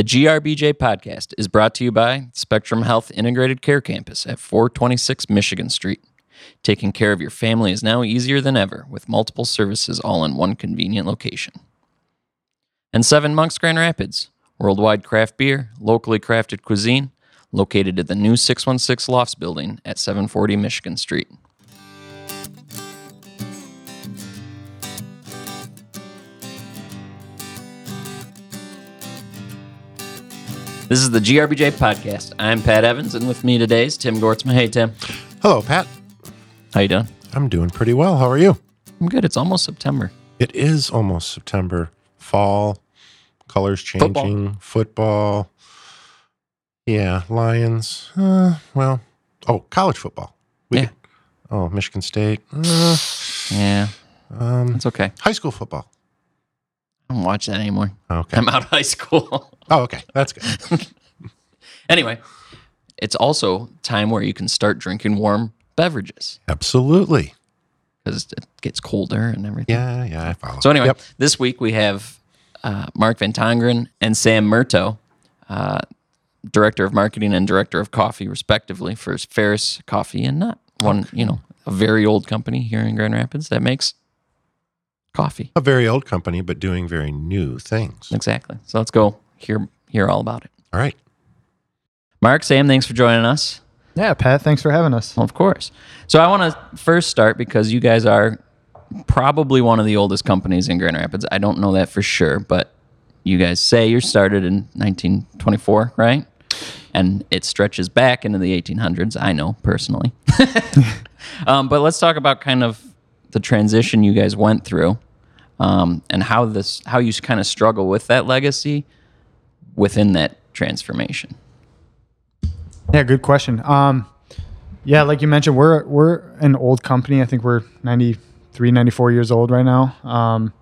The GRBJ podcast is brought to you by Spectrum Health Integrated Care Campus at 426 Michigan Street. Taking care of your family is now easier than ever with multiple services all in one convenient location. And Seven Monks Grand Rapids, worldwide craft beer, locally crafted cuisine, located at the new 616 Lofts building at 740 Michigan Street. This is the GRBJ podcast. I'm Pat Evans, and with me today is Tim Gortzman. Hey, Tim. Hello, Pat. How you doing? I'm doing pretty well. How are you? I'm good. It's almost September. It is almost September. Fall, colors changing, football. Yeah, Lions. Uh, well, oh, college football. We Yeah. could- oh, Michigan State. Uh, Yeah, um, it's okay. high school football. I don't watch that anymore. Okay. I'm out of high school. Oh, okay. That's good. anyway, it's also time where you can start drinking warm beverages Absolutely. because it gets colder and everything. Yeah, yeah, I follow. So anyway, Yep. this week we have uh, Mark Van Tongeren and Sam Murto, uh, director of marketing and director of coffee, respectively, for Ferris Coffee and Nut. One, you know, a very old company here in Grand Rapids that makes coffee. A very old company, but doing very new things. Exactly. So let's go hear hear all about it. All right. Mark, Sam, thanks for joining us. Yeah, Pat, thanks for having us. Well, of course. So I want to first start because you guys are probably one of the oldest companies in Grand Rapids. I don't know that for sure, but you guys say you started in 1924, right? And it stretches back into the 1800s. I know personally. um, but let's talk about kind of the transition you guys went through um, and how this how you kind of struggle with that legacy within that transformation. Yeah, good question. Um, yeah, like you mentioned, we're we're an old company. I think we're 93, 94 years old right now, um,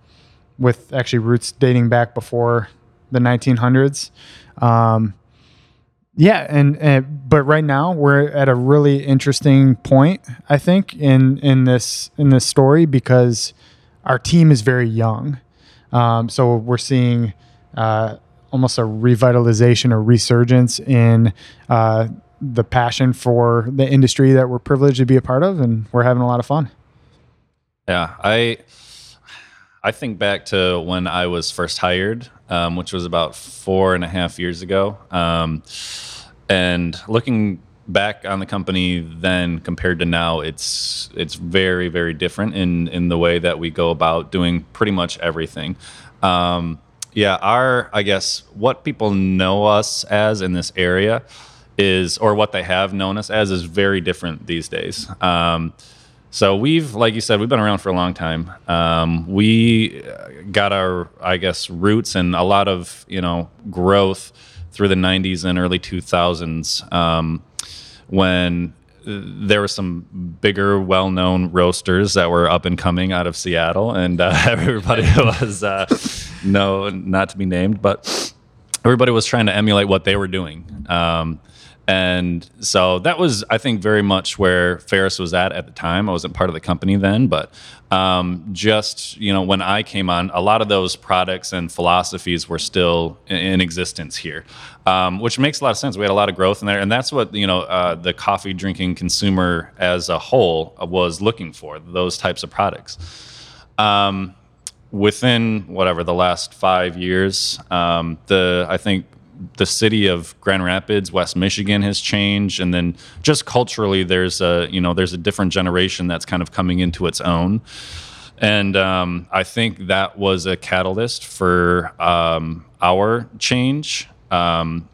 with actually roots dating back before the 1900s. Um, yeah, and, and but right now we're at a really interesting point, I think, in in this in this story because our team is very young. Um, so we're seeing uh, almost a revitalization or resurgence in uh, the passion for the industry that we're privileged to be a part of, and we're having a lot of fun. Yeah, I I think back to when I was first hired, um, which was about four and a half years ago, um, and looking back on the company then compared to now, it's it's very very different in in the way that we go about doing pretty much everything. Um, yeah, our I guess what people know us as in this area is, or what they have known us as, is very different these days. Um, so we've, like you said, we've been around for a long time. Um, we uh, got our, I guess, roots and a lot of you know growth through the '90s and early 2000s um, when there were some bigger, well-known roasters that were up and coming out of Seattle, and uh, everybody was uh, no, not to be named, but everybody was trying to emulate what they were doing. Um, and so that was, I think, very much where Ferris was at at the time. I wasn't part of the company then, but um, just you know, when I came on, a lot of those products and philosophies were still in, existence here, um, which makes a lot of sense. We had a lot of growth in there, and that's what you know uh, the coffee drinking consumer as a whole was looking for. Those types of products. Um, within whatever the last five years, um, the I think the city of Grand Rapids, West Michigan, has changed, and then just culturally, there's a you know there's a different generation that's kind of coming into its own, and um, I think that was a catalyst for um, our change. Um,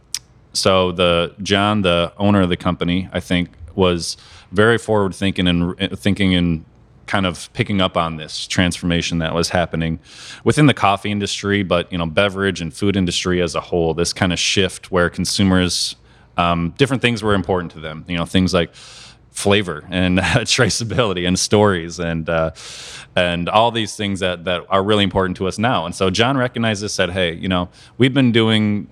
so the John, the owner of the company, I think was very forward thinking and thinking in kind of picking up on this transformation that was happening within the coffee industry, but you know, beverage and food industry as a whole. This kind of shift where consumers, um, different things were important to them. You know, things like flavor and traceability and stories and uh, and all these things that that are really important to us now. And so John recognized this, said, "Hey, you know, we've been doing."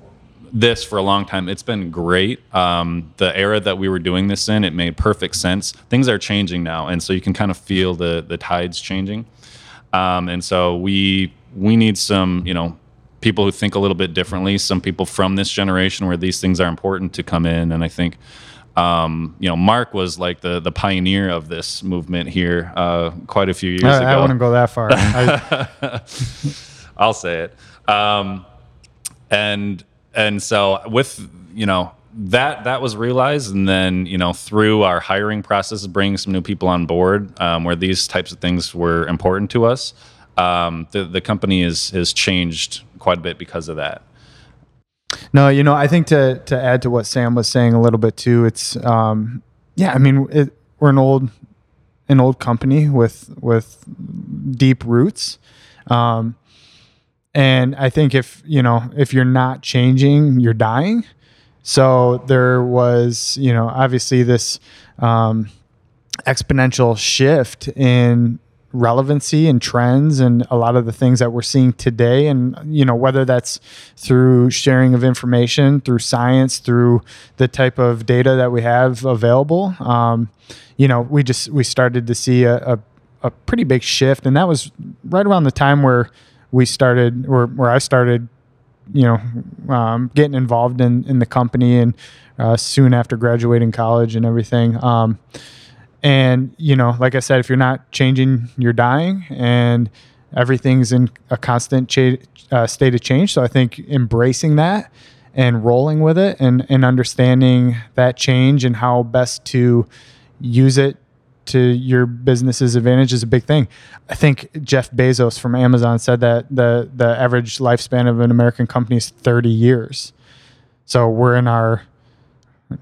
This for a long time. It's been great. Um, the era that we were doing this in, it made perfect sense. Things are changing now, and so you can kind of feel the the tides changing. Um, and so we we need some, you know, people who think a little bit differently, some people from this generation where these things are important to come in. And I think, um, you know, Mark was like the the pioneer of this movement here uh, quite a few years I, ago. I wouldn't go that far. I, I'll say it. Um, and and so with you know that that was realized, and then you know through our hiring process, bringing some new people on board, um, where these types of things were important to us. Um, the the company is has changed quite a bit because of that. No, you know, I think to to add to what Sam was saying a little bit too, it's um, yeah, I mean, it, we're an old an old company with with deep roots. Um, and I think if you know if you're not changing, you're dying. So there was, you know, obviously this um, exponential shift in relevancy and trends and a lot of the things that we're seeing today and you know whether that's through sharing of information through science through the type of data that we have available um, you know we just we started to see a, a, a pretty big shift and that was right around the time where we started or where i started you know um, getting involved in in the company and uh, soon after graduating college and everything. Um, and you know like i said if you're not changing you're dying and everything's in a constant cha- uh, state of change. So i think embracing that and rolling with it and, and understanding that change and how best to use it to your business's advantage is a big thing. I think Jeff Bezos from Amazon said that the the average lifespan of an American company is 30 years. So we're in our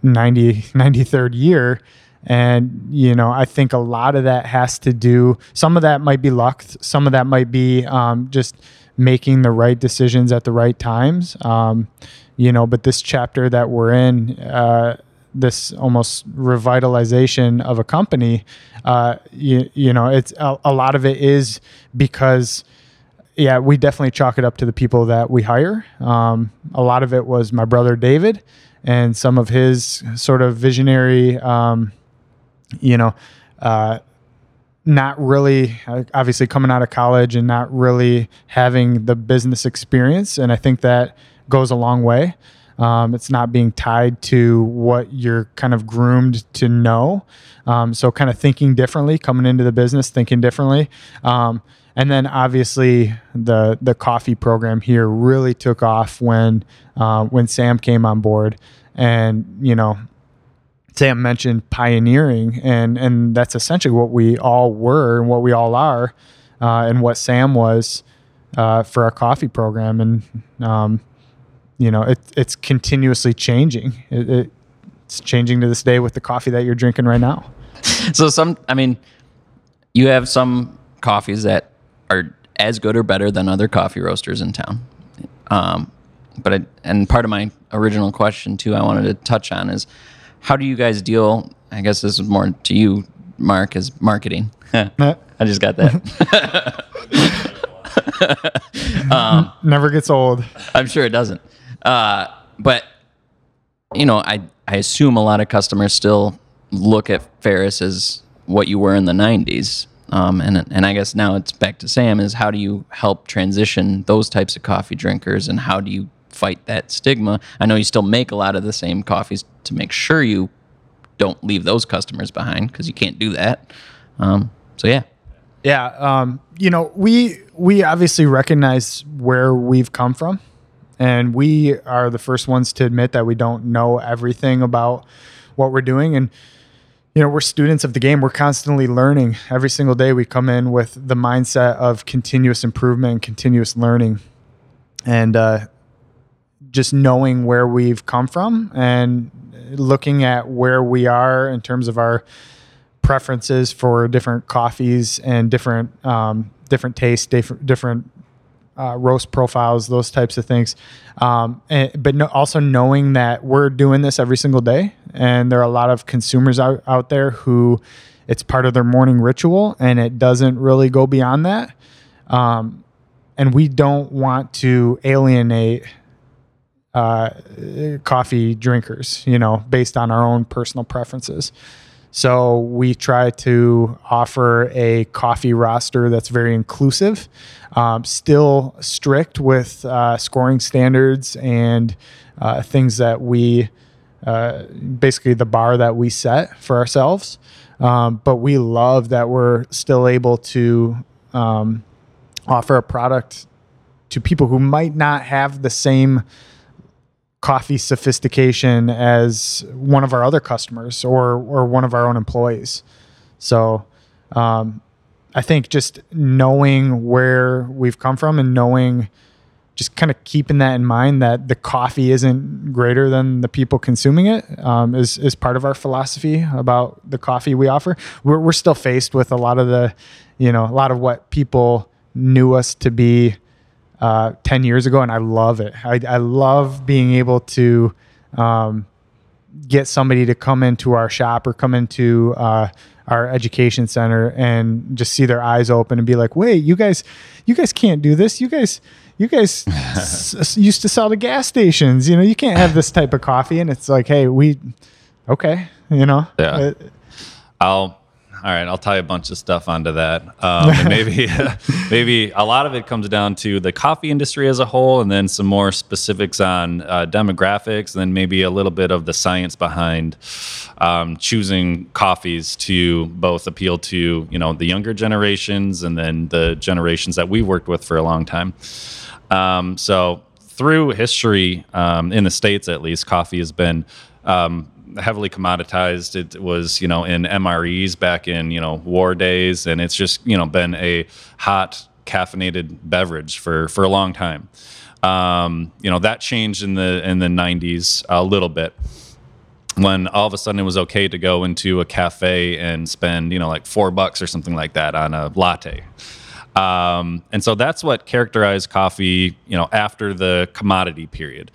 90 93rd year and you know i think a lot of that has to do some of that might be luck some of that might be um, just making the right decisions at the right times um, you know but this chapter that we're in uh, this almost revitalization of a company uh, you, you know it's a, a lot of it is because yeah we definitely chalk it up to the people that we hire um, a lot of it was my brother david and some of his sort of visionary um, you know, uh, not really uh, obviously coming out of college and not really having the business experience. And I think that goes a long way. Um, it's not being tied to what you're kind of groomed to know. Um, so, kind of thinking differently, coming into the business, thinking differently. Um, and then obviously the the coffee program here really took off when uh, when Sam came on board, and you know Sam mentioned pioneering, and and that's essentially what we all were and what we all are, uh, and what Sam was uh, for our coffee program. And um, you know, it, it's continuously changing. It, it, it's changing to this day with the coffee that you're drinking right now. so some, I mean, you have some coffees that are as good or better than other coffee roasters in town. Um, but I, and part of my original question too, I wanted to touch on is how do you guys deal? I guess this is more to you, Mark, as marketing. I just got that. um, Never gets old. I'm sure it doesn't. Uh, but you know, I I assume a lot of customers still look at Ferris as what you were in the '90s. Um, and and I guess now it's back to Sam. Is how do you help transition those types of coffee drinkers, and how do you fight that stigma? I know you still make a lot of the same coffees to make sure you don't leave those customers behind because you can't do that. Um, so yeah, yeah. Um, you know, we we obviously recognize where we've come from, and we are the first ones to admit that we don't know everything about what we're doing. And you know we're students of the game. We're constantly learning. Every single day we come in with the mindset of continuous improvement and continuous learning. And uh, just knowing where we've come from and looking at where we are in terms of our preferences for different coffees and different um, different tastes, different different uh, roast profiles, those types of things. Um, and, but no, also knowing that we're doing this every single day, and there are a lot of consumers out, out there who it's part of their morning ritual, and it doesn't really go beyond that. Um, and we don't want to alienate uh, coffee drinkers, you know, based on our own personal preferences. So we try to offer a coffee roster that's very inclusive, um, still strict with uh, scoring standards and uh, things that we uh, basically the bar that we set for ourselves. Um, but we love that we're still able to um, offer a product to people who might not have the same coffee sophistication as one of our other customers or or one of our own employees. So um, I think just knowing where we've come from and knowing just kind of keeping that in mind that the coffee isn't greater than the people consuming it um, is is part of our philosophy about the coffee we offer. We're, we're still faced with a lot of the, you know, a lot of what people knew us to be uh, 10 years ago, and I love it. I, I love being able to um, get somebody to come into our shop or come into uh, our education center and just see their eyes open and be like, "Wait, you guys, you guys can't do this. You guys, you guys s- used to sell to gas stations. You know, you can't have this type of coffee." And it's like, "Hey, we, okay, you know, Yeah. I'll all right. I'll tie a bunch of stuff onto that. Um, maybe maybe a lot of it comes down to the coffee industry as a whole, and then some more specifics on uh, demographics, and then maybe a little bit of the science behind um, choosing coffees to both appeal to you know the younger generations and then the generations that we worked with for a long time. Um, so through history, um, in the states at least, coffee has been um, heavily commoditized. It was you know in MREs back in you know war days, and it's just you know been a hot caffeinated beverage for for a long time. Um, you know that changed in the in the 90s a little bit when all of a sudden it was okay to go into a cafe and spend you know like four bucks or something like that on a latte um, and so that's what characterized coffee you know after the commodity period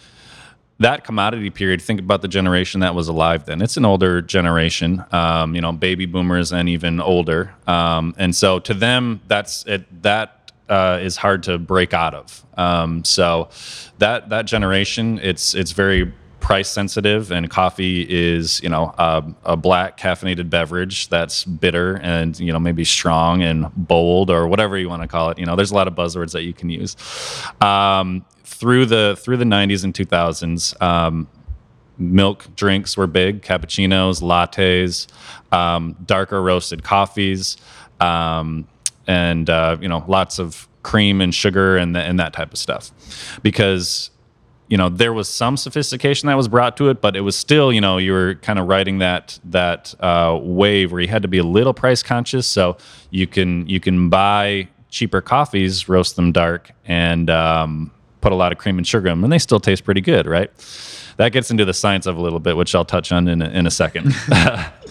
that commodity period think about the generation that was alive then. It's an older generation um, you know baby boomers and even older. Um, and so to them that's it that uh, is hard to break out of. Um, so that that generation it's it's very price sensitive and coffee is you know a, a black caffeinated beverage that's bitter and you know maybe strong and bold or whatever you want to call it. You know there's a lot of buzzwords that you can use. Um, through the through the 90s and 2000s um, milk drinks were big cappuccinos lattes um, darker roasted coffees um, and uh, you know lots of cream and sugar and, and that type of stuff. Because you know there was some sophistication that was brought to it but it was still you know you were kind of riding that that uh, wave where you had to be a little price conscious so you can you can buy cheaper coffees roast them dark and um, put a lot of cream and sugar in them and they still taste pretty good right? That gets into the science of a little bit which i'll touch on in a, in a second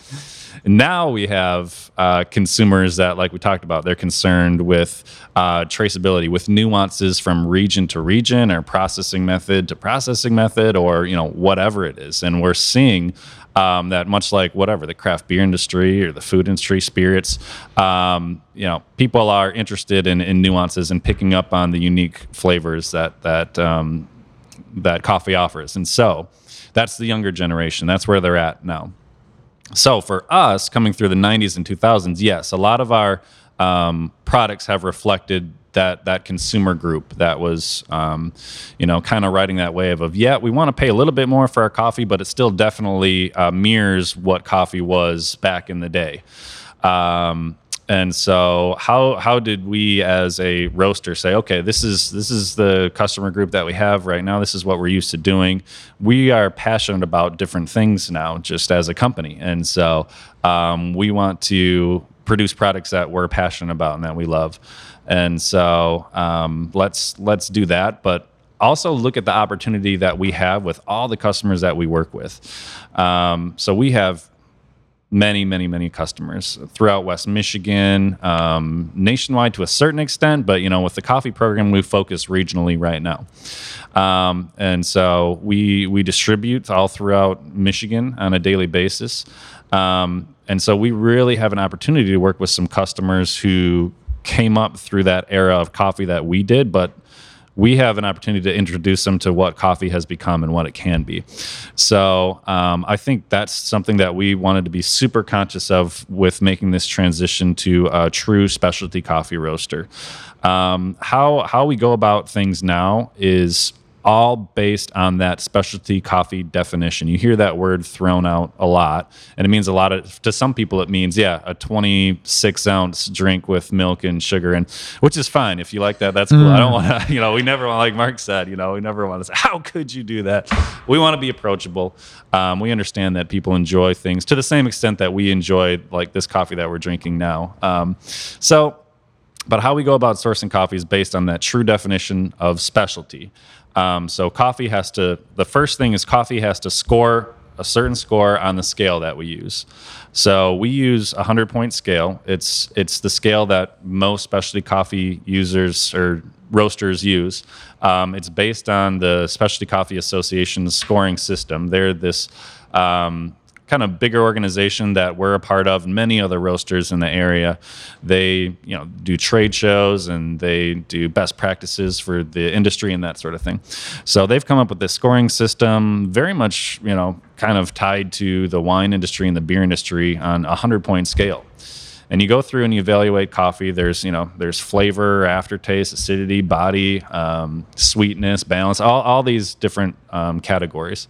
now we have uh, consumers that, like we talked about, they're concerned with uh, traceability, with nuances from region to region, or processing method to processing method, or you know whatever it is. And we're seeing um, that much like whatever the craft beer industry or the food industry, spirits, um, you know, people are interested in, in nuances and picking up on the unique flavors that that um, that coffee offers. And so that's the younger generation. That's where they're at now. So for us, coming through the 90s and 2000s, yes, a lot of our um, products have reflected that that consumer group that was, um, you know, kind of riding that wave of yeah, we want to pay a little bit more for our coffee, but it still definitely uh, mirrors what coffee was back in the day. Um, and so how how did we as a roaster say okay this is this is the customer group that we have right now. This is what we're used to doing. We are passionate about different things now just as a company. And so um, we want to produce products that we're passionate about and that we love. And so um, let's let's do that. But also look at the opportunity that we have with all the customers that we work with. Um, so we have many, many, many customers throughout West Michigan, um, nationwide to a certain extent. But you know, with the coffee program, we focus regionally right now, um, and so we we distribute all throughout Michigan on a daily basis. Um, and so we really have an opportunity to work with some customers who came up through that era of coffee that we did, but we have an opportunity to introduce them to what coffee has become and what it can be. So um, I think that's something that we wanted to be super conscious of with making this transition to a true specialty coffee roaster. Um, how how we go about things now is all based on that specialty coffee definition. You hear that word thrown out a lot, and it means a lot of to some people. It means yeah, a 26 ounce drink with milk and sugar, and which is fine if you like that. That's cool. Mm. I don't want to, you know, we never want, like Mark said, you know, we never want to say, how could you do that? We want to be approachable. Um, we understand that people enjoy things to the same extent that we enjoy like this coffee that we're drinking now. Um, so. But how we go about sourcing coffee is based on that true definition of specialty. Um, so coffee has to. The first thing is coffee has to score a certain score on the scale that we use. So we use a hundred point scale. It's it's the scale that most specialty coffee users or roasters use. Um, it's based on the Specialty Coffee Association's scoring system. They're this um, kind of bigger organization that we're a part of, many other roasters in the area. They, you know, do trade shows and they do best practices for the industry and that sort of thing. So they've come up with this scoring system, very much, you know, kind of tied to the wine industry and the beer industry on a hundred point scale and you go through and you evaluate coffee there's you know there's flavor aftertaste acidity body um, sweetness balance all, all these different um, categories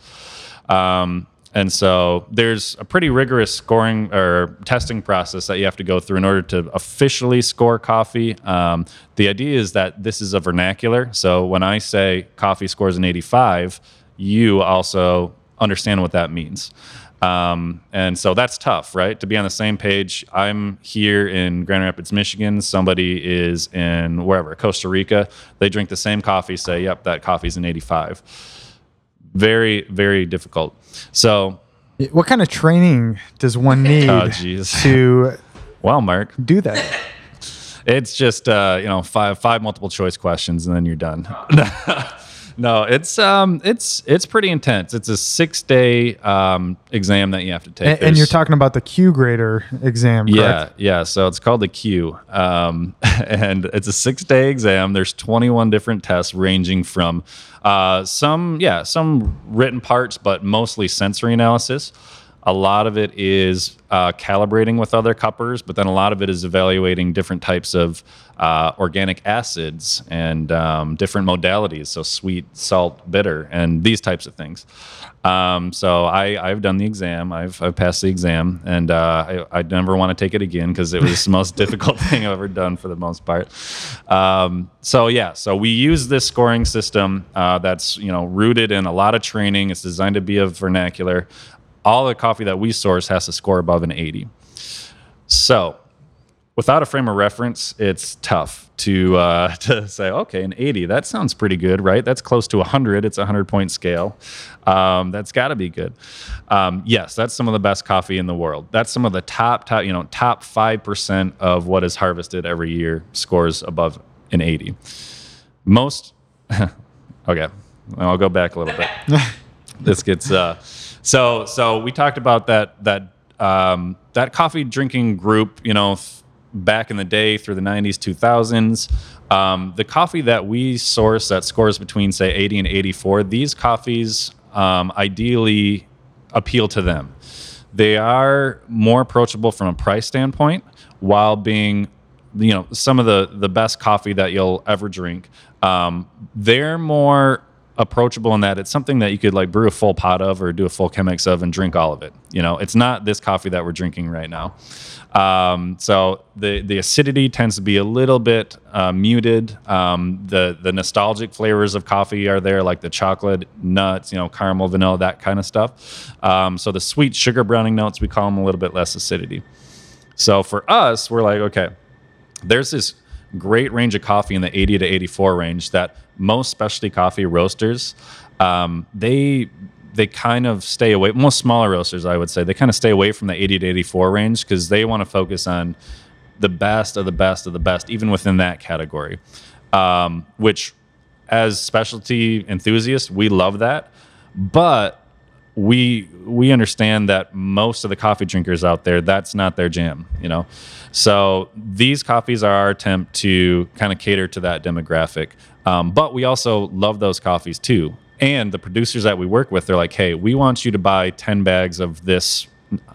um, and so there's a pretty rigorous scoring or testing process that you have to go through in order to officially score coffee. Um, the idea is that this is a vernacular. So when I say coffee scores an 85, you also understand what that means. Um, and so that's tough, right? To be on the same page. I'm here in Grand Rapids, Michigan. Somebody is in wherever, Costa Rica. They drink the same coffee, say, yep, that coffee's an 85 very very difficult. So, what kind of training does one need oh, to well, Mark, do that? It's just uh, you know five five multiple choice questions and then you're done. no, it's um, it's it's pretty intense. It's a six day um, exam that you have to take. And, and you're talking about the Q grader exam. Correct? Yeah, yeah. So it's called the Q, um, and it's a six day exam. There's 21 different tests ranging from uh, some, yeah, some written parts, but mostly sensory analysis. A lot of it is uh, calibrating with other cuppers, but then a lot of it is evaluating different types of uh, organic acids and um, different modalities, so sweet, salt, bitter, and these types of things. Um, so I, have done the exam. I've, I've passed the exam, and uh, I, I never want to take it again because it was the most difficult thing I've ever done for the most part. Um, so yeah, so we use this scoring system uh, that's you know rooted in a lot of training. It's designed to be a vernacular all the coffee that we source has to score above an 80. So, without a frame of reference, it's tough to uh, to say, okay, an 80, that sounds pretty good, right? That's close to 100. It's a 100 point scale. Um, that's got to be good. Um, yes, that's some of the best coffee in the world. That's some of the top, top, you know, top 5% of what is harvested every year scores above an 80. Most, okay, I'll go back a little bit. this gets, uh, so so we talked about that that um, that coffee drinking group. You know, back in the day through the 90s, 2000s. Um, the coffee that we source that scores between say 80 and 84, these coffees um, ideally appeal to them. They are more approachable from a price standpoint while being you know some of the the best coffee that you'll ever drink um, they're more approachable in that it's something that you could like brew a full pot of or do a full chemex of and drink all of it. You know, it's not this coffee that we're drinking right now. Um, so the the acidity tends to be a little bit uh, muted. Um, the the nostalgic flavors of coffee are there, like the chocolate, nuts, you know, caramel, vanilla, that kind of stuff. Um, so the sweet sugar browning notes we call them a little bit less acidity. So for us, we're like, okay, there's this great range of coffee in the 80 to 84 range that most specialty coffee roasters um, they they kind of stay away most smaller roasters i would say they kind of stay away from the 80 to 84 range because they want to focus on the best of the best of the best even within that category. Um, which as specialty enthusiasts we love that but we we understand that most of the coffee drinkers out there that's not their jam you know? So these coffees are our attempt to kind of cater to that demographic Um, but we also love those coffees too. And the producers that we work with, they're like, hey, we want you to buy 10 bags of this,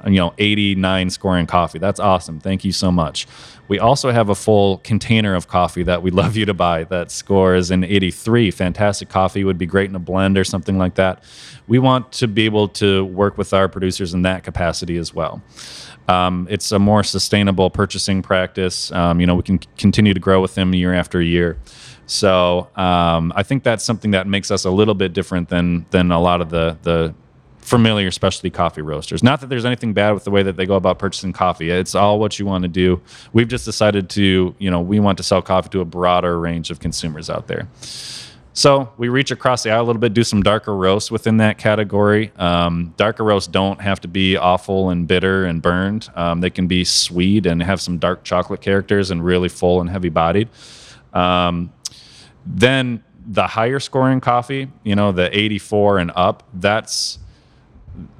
you know, 89 scoring coffee. That's awesome. Thank you so much. We also have a full container of coffee that we'd love you to buy that scores an 83. Fantastic coffee would be great in a blend or something like that. We want to be able to work with our producers in that capacity as well. Um, it's a more sustainable purchasing practice. Um, you know, we can continue to grow with them year after year. So um, I think that's something that makes us a little bit different than than a lot of the the familiar specialty coffee roasters. Not that there's anything bad with the way that they go about purchasing coffee. It's all what you want to do. We've just decided to, you know, we want to sell coffee to a broader range of consumers out there. So we reach across the aisle a little bit, do some darker roasts within that category. Um, darker roasts don't have to be awful and bitter and burned. Um, they can be sweet and have some dark chocolate characters and really full and heavy bodied. Um, then the higher scoring coffee, you know, the 84 and up, that's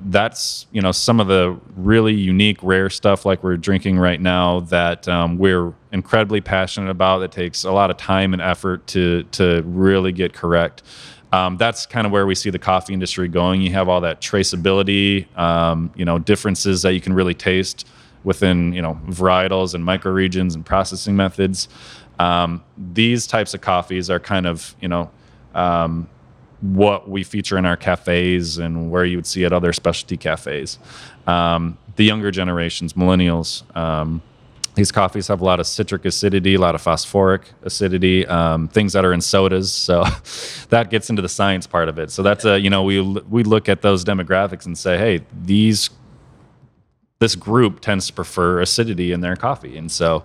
that's you know some of the really unique rare stuff like we're drinking right now that um, we're incredibly passionate about. That takes a lot of time and effort to to really get correct. Um, that's kind of where we see the coffee industry going. You have all that traceability um, you know differences that you can really taste within you know varietals and microregions and processing methods um, these types of coffees are kind of you know um, what we feature in our cafes and where you would see at other specialty cafes. Um, the younger generations, millennials, um, these coffees have a lot of citric acidity, a lot of phosphoric acidity, um, things that are in sodas. So that gets into the science part of it. So that's a you know we we look at those demographics and say, hey, these this group tends to prefer acidity in their coffee, and so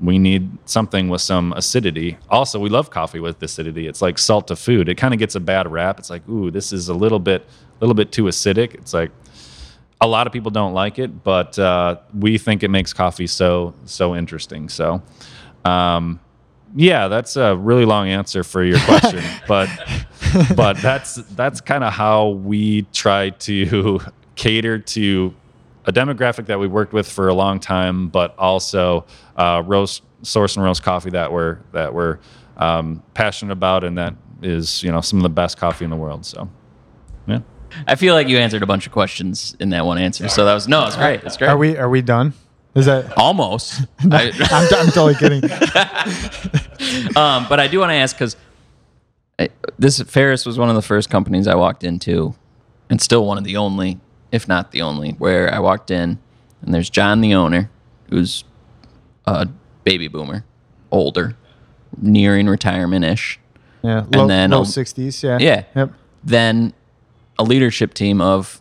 we need something with some acidity. Also, we love coffee with acidity. It's like salt to food. It kind of gets a bad rap. It's like, ooh, this is a little bit, a little bit too acidic. It's like a lot of people don't like it, but uh, we think it makes coffee so so interesting. So, um, yeah, that's a really long answer for your question, but but that's that's kind of how we try to cater to a demographic that we worked with for a long time, but also uh, roast source and roast coffee that we're that we're um, passionate about, and that is you know some of the best coffee in the world. So, yeah. I feel like you answered a bunch of questions in that one answer. So that was no, it's great. It's great. Are we are we done? Is that almost? I, I'm, I'm totally kidding. um, but I do want to ask because this Ferris was one of the first companies I walked into, and still one of the only if not the only, where I walked in and there's John, the owner, who's a baby boomer, older, nearing retirement ish. Yeah, low, and then low sixties. Yeah, yeah. Yep. Then a leadership team of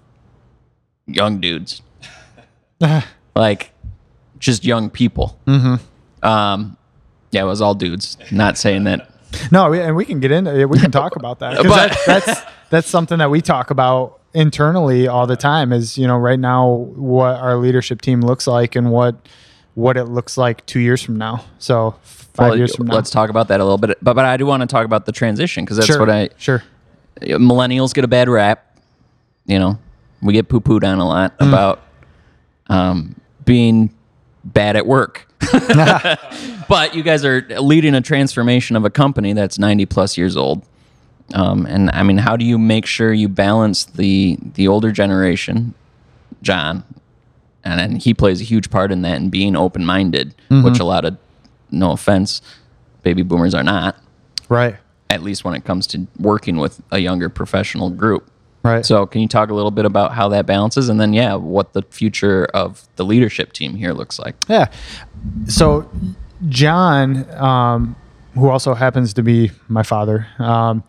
young dudes, like just young people. Mm-hmm. Um, yeah, it was all dudes. Not saying that. No, and we can get into. We can talk about that. But that, that's that's something that we talk about internally all the time is you know right now what our leadership team looks like and what what it looks like two years from now. So five well, years from now. let's talk about that a little bit. But, but i do want to talk about the transition because that's sure, what i sure. Millennials get a bad rap you know we get poo-pooed on a lot mm. about um, being bad at work. But you guys are leading a transformation of a company that's 90 plus years old um, and I mean, how do you make sure you balance the the older generation, John, and, and he plays a huge part in that and being open minded, mm-hmm. which a lot of, no offense, baby boomers are not. Right. At least when it comes to working with a younger professional group. Right. So, can you talk a little bit about how that balances, and then, yeah, what the future of the leadership team here looks like? Yeah. So, John, um, who also happens to be my father, um,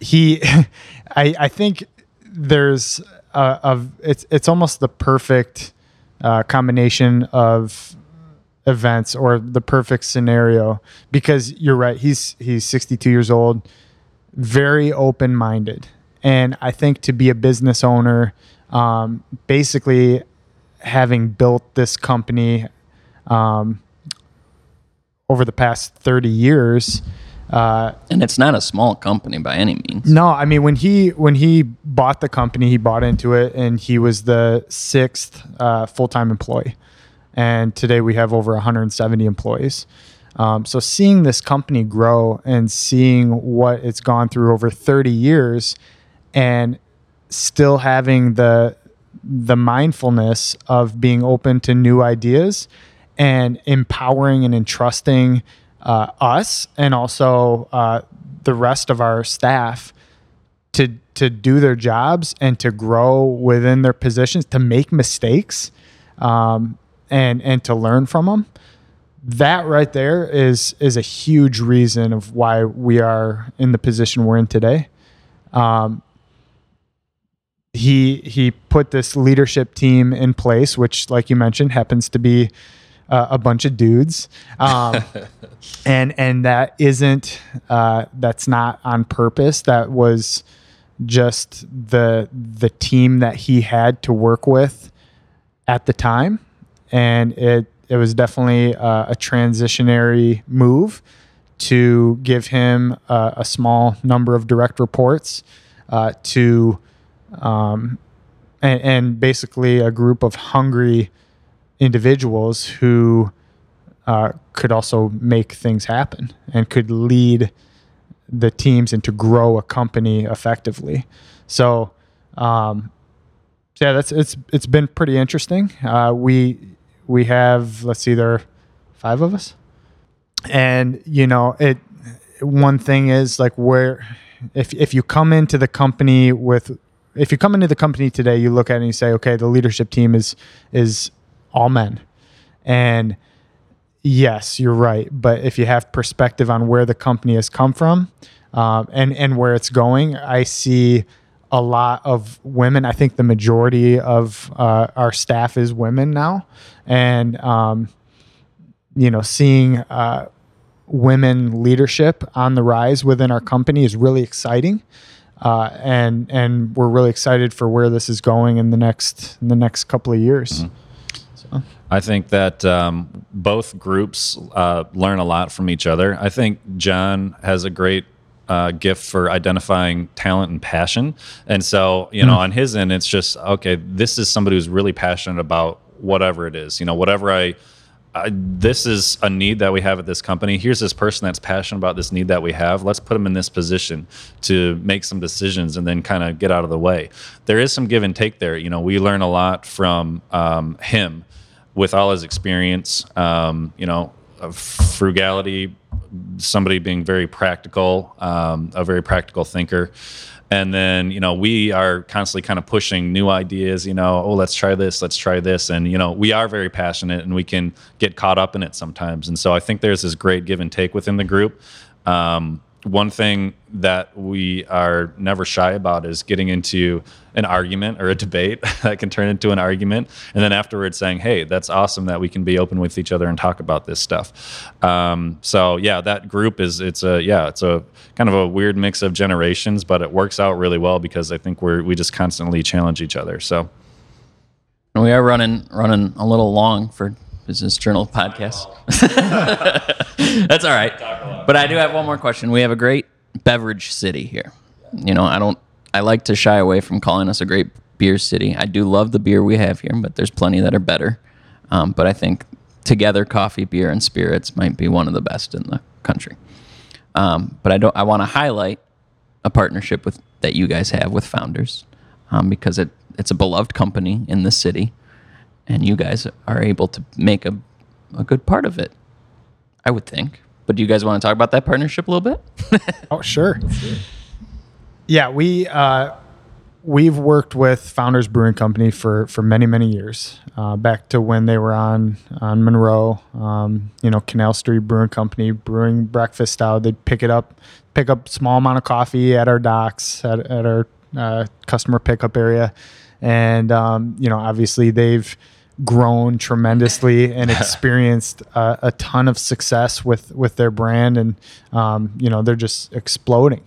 he, I, I think there's a, a, it's it's almost the perfect uh, combination of events or the perfect scenario because you're right. He's he's 62 years old, very open minded, and I think to be a business owner, um, basically having built this company um, over the past 30 years uh, and it's not a small company by any means. No, I mean when he when he bought the company, he bought into it, and he was the sixth uh, full time employee. And today we have over 170 employees. Um, so seeing this company grow and seeing what it's gone through over 30 years and still having the the mindfulness of being open to new ideas and empowering and entrusting uh, us and also uh, the rest of our staff to to do their jobs and to grow within their positions to make mistakes um, and and to learn from them that right there is is a huge reason of why we are in the position we're in today. Um, he he put this leadership team in place which like you mentioned happens to be uh, a bunch of dudes. Um, and and that isn't uh, that's not on purpose. That was just the the team that he had to work with at the time, and it it was definitely a, a transitionary move to give him a, a, small number of direct reports uh, to um, and, and, basically a group of hungry individuals who uh, could also make things happen and could lead the teams and to grow a company effectively. So, um, yeah, that's it's it's been pretty interesting. Uh, we we have let's see, there are five of us, and you know it. One thing is like where if if you come into the company with if you come into the company today, you look at it and you say, okay, the leadership team is is all men, and yes, you're right. But if you have perspective on where the company has come from um, and and where it's going, I see a lot of women. I think the majority of uh, our staff is women now, and um, you know, seeing uh, women leadership on the rise within our company is really exciting. Uh, and and we're really excited for where this is going in the next in the next couple of years. Mm-hmm. I think that um, both groups uh, learn a lot from each other. I think John has a great uh, gift for identifying talent and passion. And so, you know, mm. on his end, it's just, okay, this is somebody who's really passionate about whatever it is, you know, whatever I, I, this is a need that we have at this company. Here's this person that's passionate about this need that we have. Let's put them in this position to make some decisions and then kind of get out of the way. There is some give and take there. You know, we learn a lot from um, him with all his experience, um, you know, frugality, somebody being very practical, um, a very practical thinker. And then, you know, we are constantly kind of pushing new ideas, you know, oh, let's try this, let's try this. And, you know, we are very passionate and we can get caught up in it sometimes. And so I think there's this great give and take within the group. Um, one thing that we are never shy about is getting into an argument or a debate that can turn into an argument and then afterwards saying hey that's awesome that we can be open with each other and talk about this stuff. Um, so yeah that group is it's a yeah it's a kind of a weird mix of generations but it works out really well because i think we're we just constantly challenge each other so. We are running running a little long for business journal podcast that's all right but i do have one more question we have a great beverage city here you know i don't I like to shy away from calling us a great beer city. I do love the beer we have here, but there's plenty that are better. Um, but I think together, coffee, beer, and spirits might be one of the best in the country. Um, but I don't. I want to highlight a partnership with that you guys have with Founders um, because it it's a beloved company in the city, and you guys are able to make a a good part of it. I would think. But do you guys want to talk about that partnership a little bit? oh, sure. Yeah, we uh, we've worked with Founders Brewing Company for for many many years. Uh, back to when they were on on Monroe, um, you know, Canal Street Brewing Company brewing Breakfast Stout. They'd pick it up, pick up small amount of coffee at our docks at, at our uh, customer pickup area, and um, you know, obviously they've grown tremendously and experienced uh, a ton of success with with their brand and um, you know they're just exploding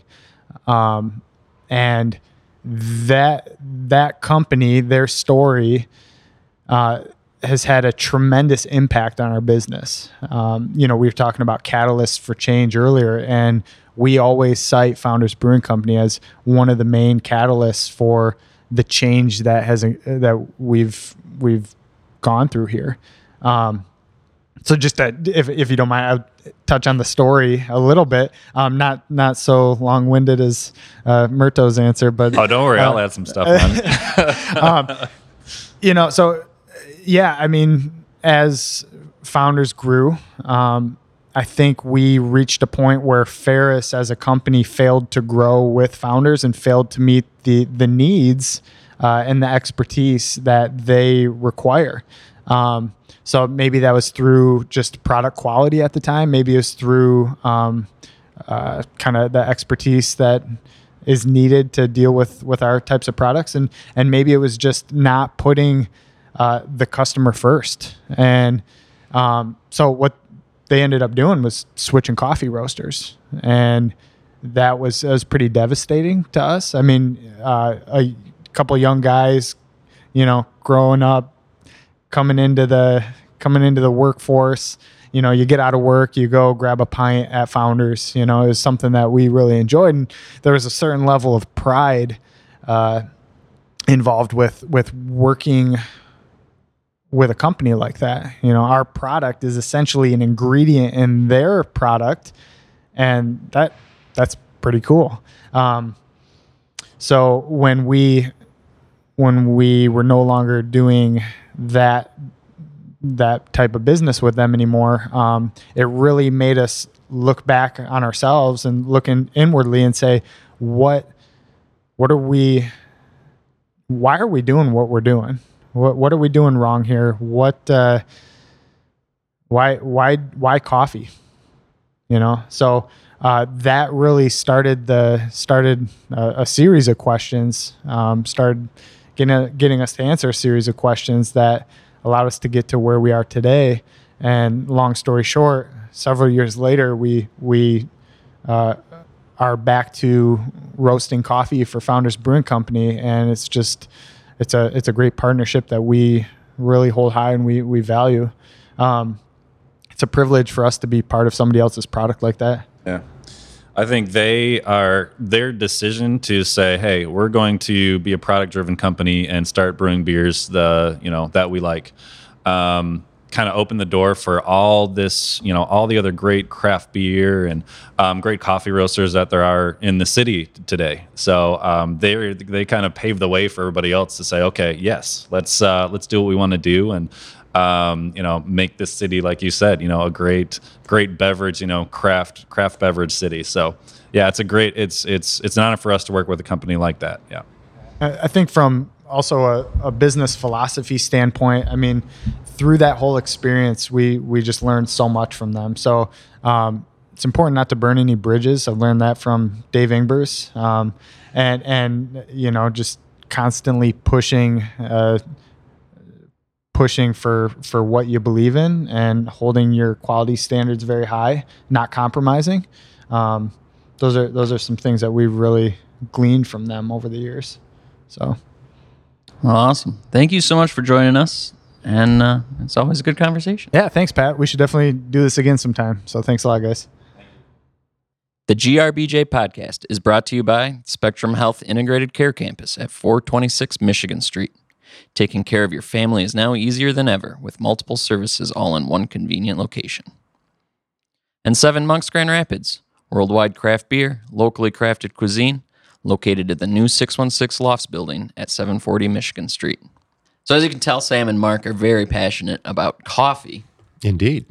um, and that that company, their story, uh, has had a tremendous impact on our business. Um, you know, we were talking about catalysts for change earlier, and we always cite Founders Brewing Company as one of the main catalysts for the change that has that we've we've gone through here. Um, so just that, if if you don't mind, I'll touch on the story a little bit. Um, not not so long winded as uh, Murto's answer, but Oh, don't worry, I'll uh, add some stuff on. you know, so yeah, I mean, as founders grew, um, I think we reached a point where Ferris as a company failed to grow with founders and failed to meet the the needs uh, and the expertise that they require. Um, so maybe that was through just product quality at the time. Maybe it was through um, uh, kind of the expertise that is needed to deal with with our types of products, and and maybe it was just not putting uh, the customer first. And um, so what they ended up doing was switching coffee roasters, and that was was pretty devastating to us. I mean, uh, a couple young guys, you know, growing up, coming into the coming into the workforce. You know, you get out of work, you go grab a pint at Founders. You know, it was something that we really enjoyed, and there was a certain level of pride uh, involved with with working with a company like that. You know, our product is essentially an ingredient in their product, and that that's pretty cool. Um, so when we when we were no longer doing that that type of business with them anymore, um, it really made us look back on ourselves and look in, inwardly and say, what what are we why are we doing what we're doing? What what are we doing wrong here? What uh, why why why coffee? You know, so uh, that really started the started a, a series of questions. Um, started getting getting us to answer a series of questions that allowed us to get to where we are today. And long story short, several years later, we we uh, are back to roasting coffee for Founders Brewing Company, and it's just it's a it's a great partnership that we really hold high and we we value. Um, it's a privilege for us to be part of somebody else's product like that. Yeah. I think they are their decision to say, "Hey, we're going to be a product-driven company and start brewing beers the you know that we like." Um, kind of opened the door for all this, you know, all the other great craft beer and um, great coffee roasters that there are in the city today. So um, they they kind of paved the way for everybody else to say, "Okay, yes, let's uh, let's do what we want to do." and um, you know, make this city, like you said, you know, a great, great beverage, you know, craft, craft beverage city. So, yeah, it's a great, it's, it's, it's an honor for us to work with a company like that. Yeah. I think from also a, a business philosophy standpoint, I mean, through that whole experience, we we just learned so much from them. So um, it's important not to burn any bridges. I've learned that from Dave Engbers, um, and and you know just constantly pushing. Uh, pushing for for what you believe in and holding your quality standards very high not compromising um, those are those are some things that we've really gleaned from them over the years so Well, awesome. Thank you so much for joining us. And uh, it's always a good conversation. Yeah, thanks, Pat. We should definitely do this again sometime. So thanks a lot, guys. The GRBJ podcast is brought to you by Spectrum Health Integrated Care Campus at 426 Michigan Street. Taking care of your family is now easier than ever with multiple services all in one convenient location. And Seven Monks Grand Rapids, worldwide craft beer, locally crafted cuisine, located at the new 616 Lofts building at 740 Michigan Street. So, as you can tell, Sam and Mark are very passionate about coffee. Indeed.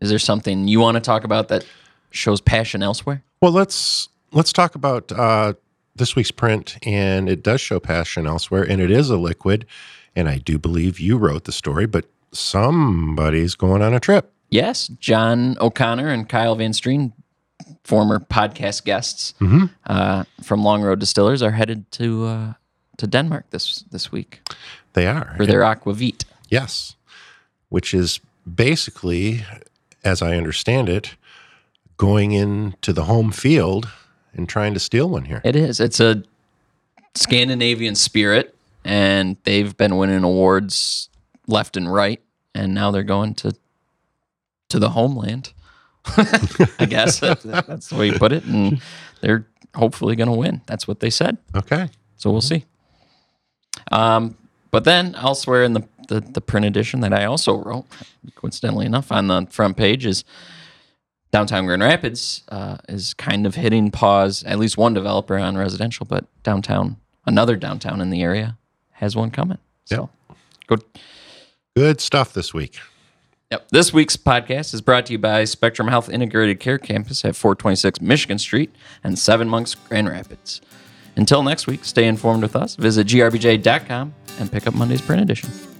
Is there something you want to talk about that shows passion elsewhere? Well, let's let's talk about uh, this week's print, and it does show passion elsewhere, and it is a liquid, and I do believe you wrote the story, but somebody's going on a trip. Yes, John O'Connor and Kyle VanStrien, former podcast guests uh, from Long Road Distillers, are headed to uh, to Denmark this this week They are for their aquavit. yes, which is basically, as I understand it, going into the home field and trying to steal one here. It is. It's a Scandinavian spirit, and they've been winning awards left and right, and now they're going to to the homeland. I guess that's the way you put it, and they're hopefully going to win. That's what they said. Okay. So we'll see. Um, but then elsewhere in the, the, the print edition that I also wrote, coincidentally enough, on the front page is downtown Grand Rapids uh, is kind of hitting pause. At least one developer on residential, but downtown, another downtown in the area has one coming. So, good. Good stuff this week. Yep. This week's podcast is brought to you by Spectrum Health Integrated Care Campus at 426 Michigan Street and Seven Monks Grand Rapids. Until next week, stay informed with us. Visit grbj.com and pick up Monday's print edition.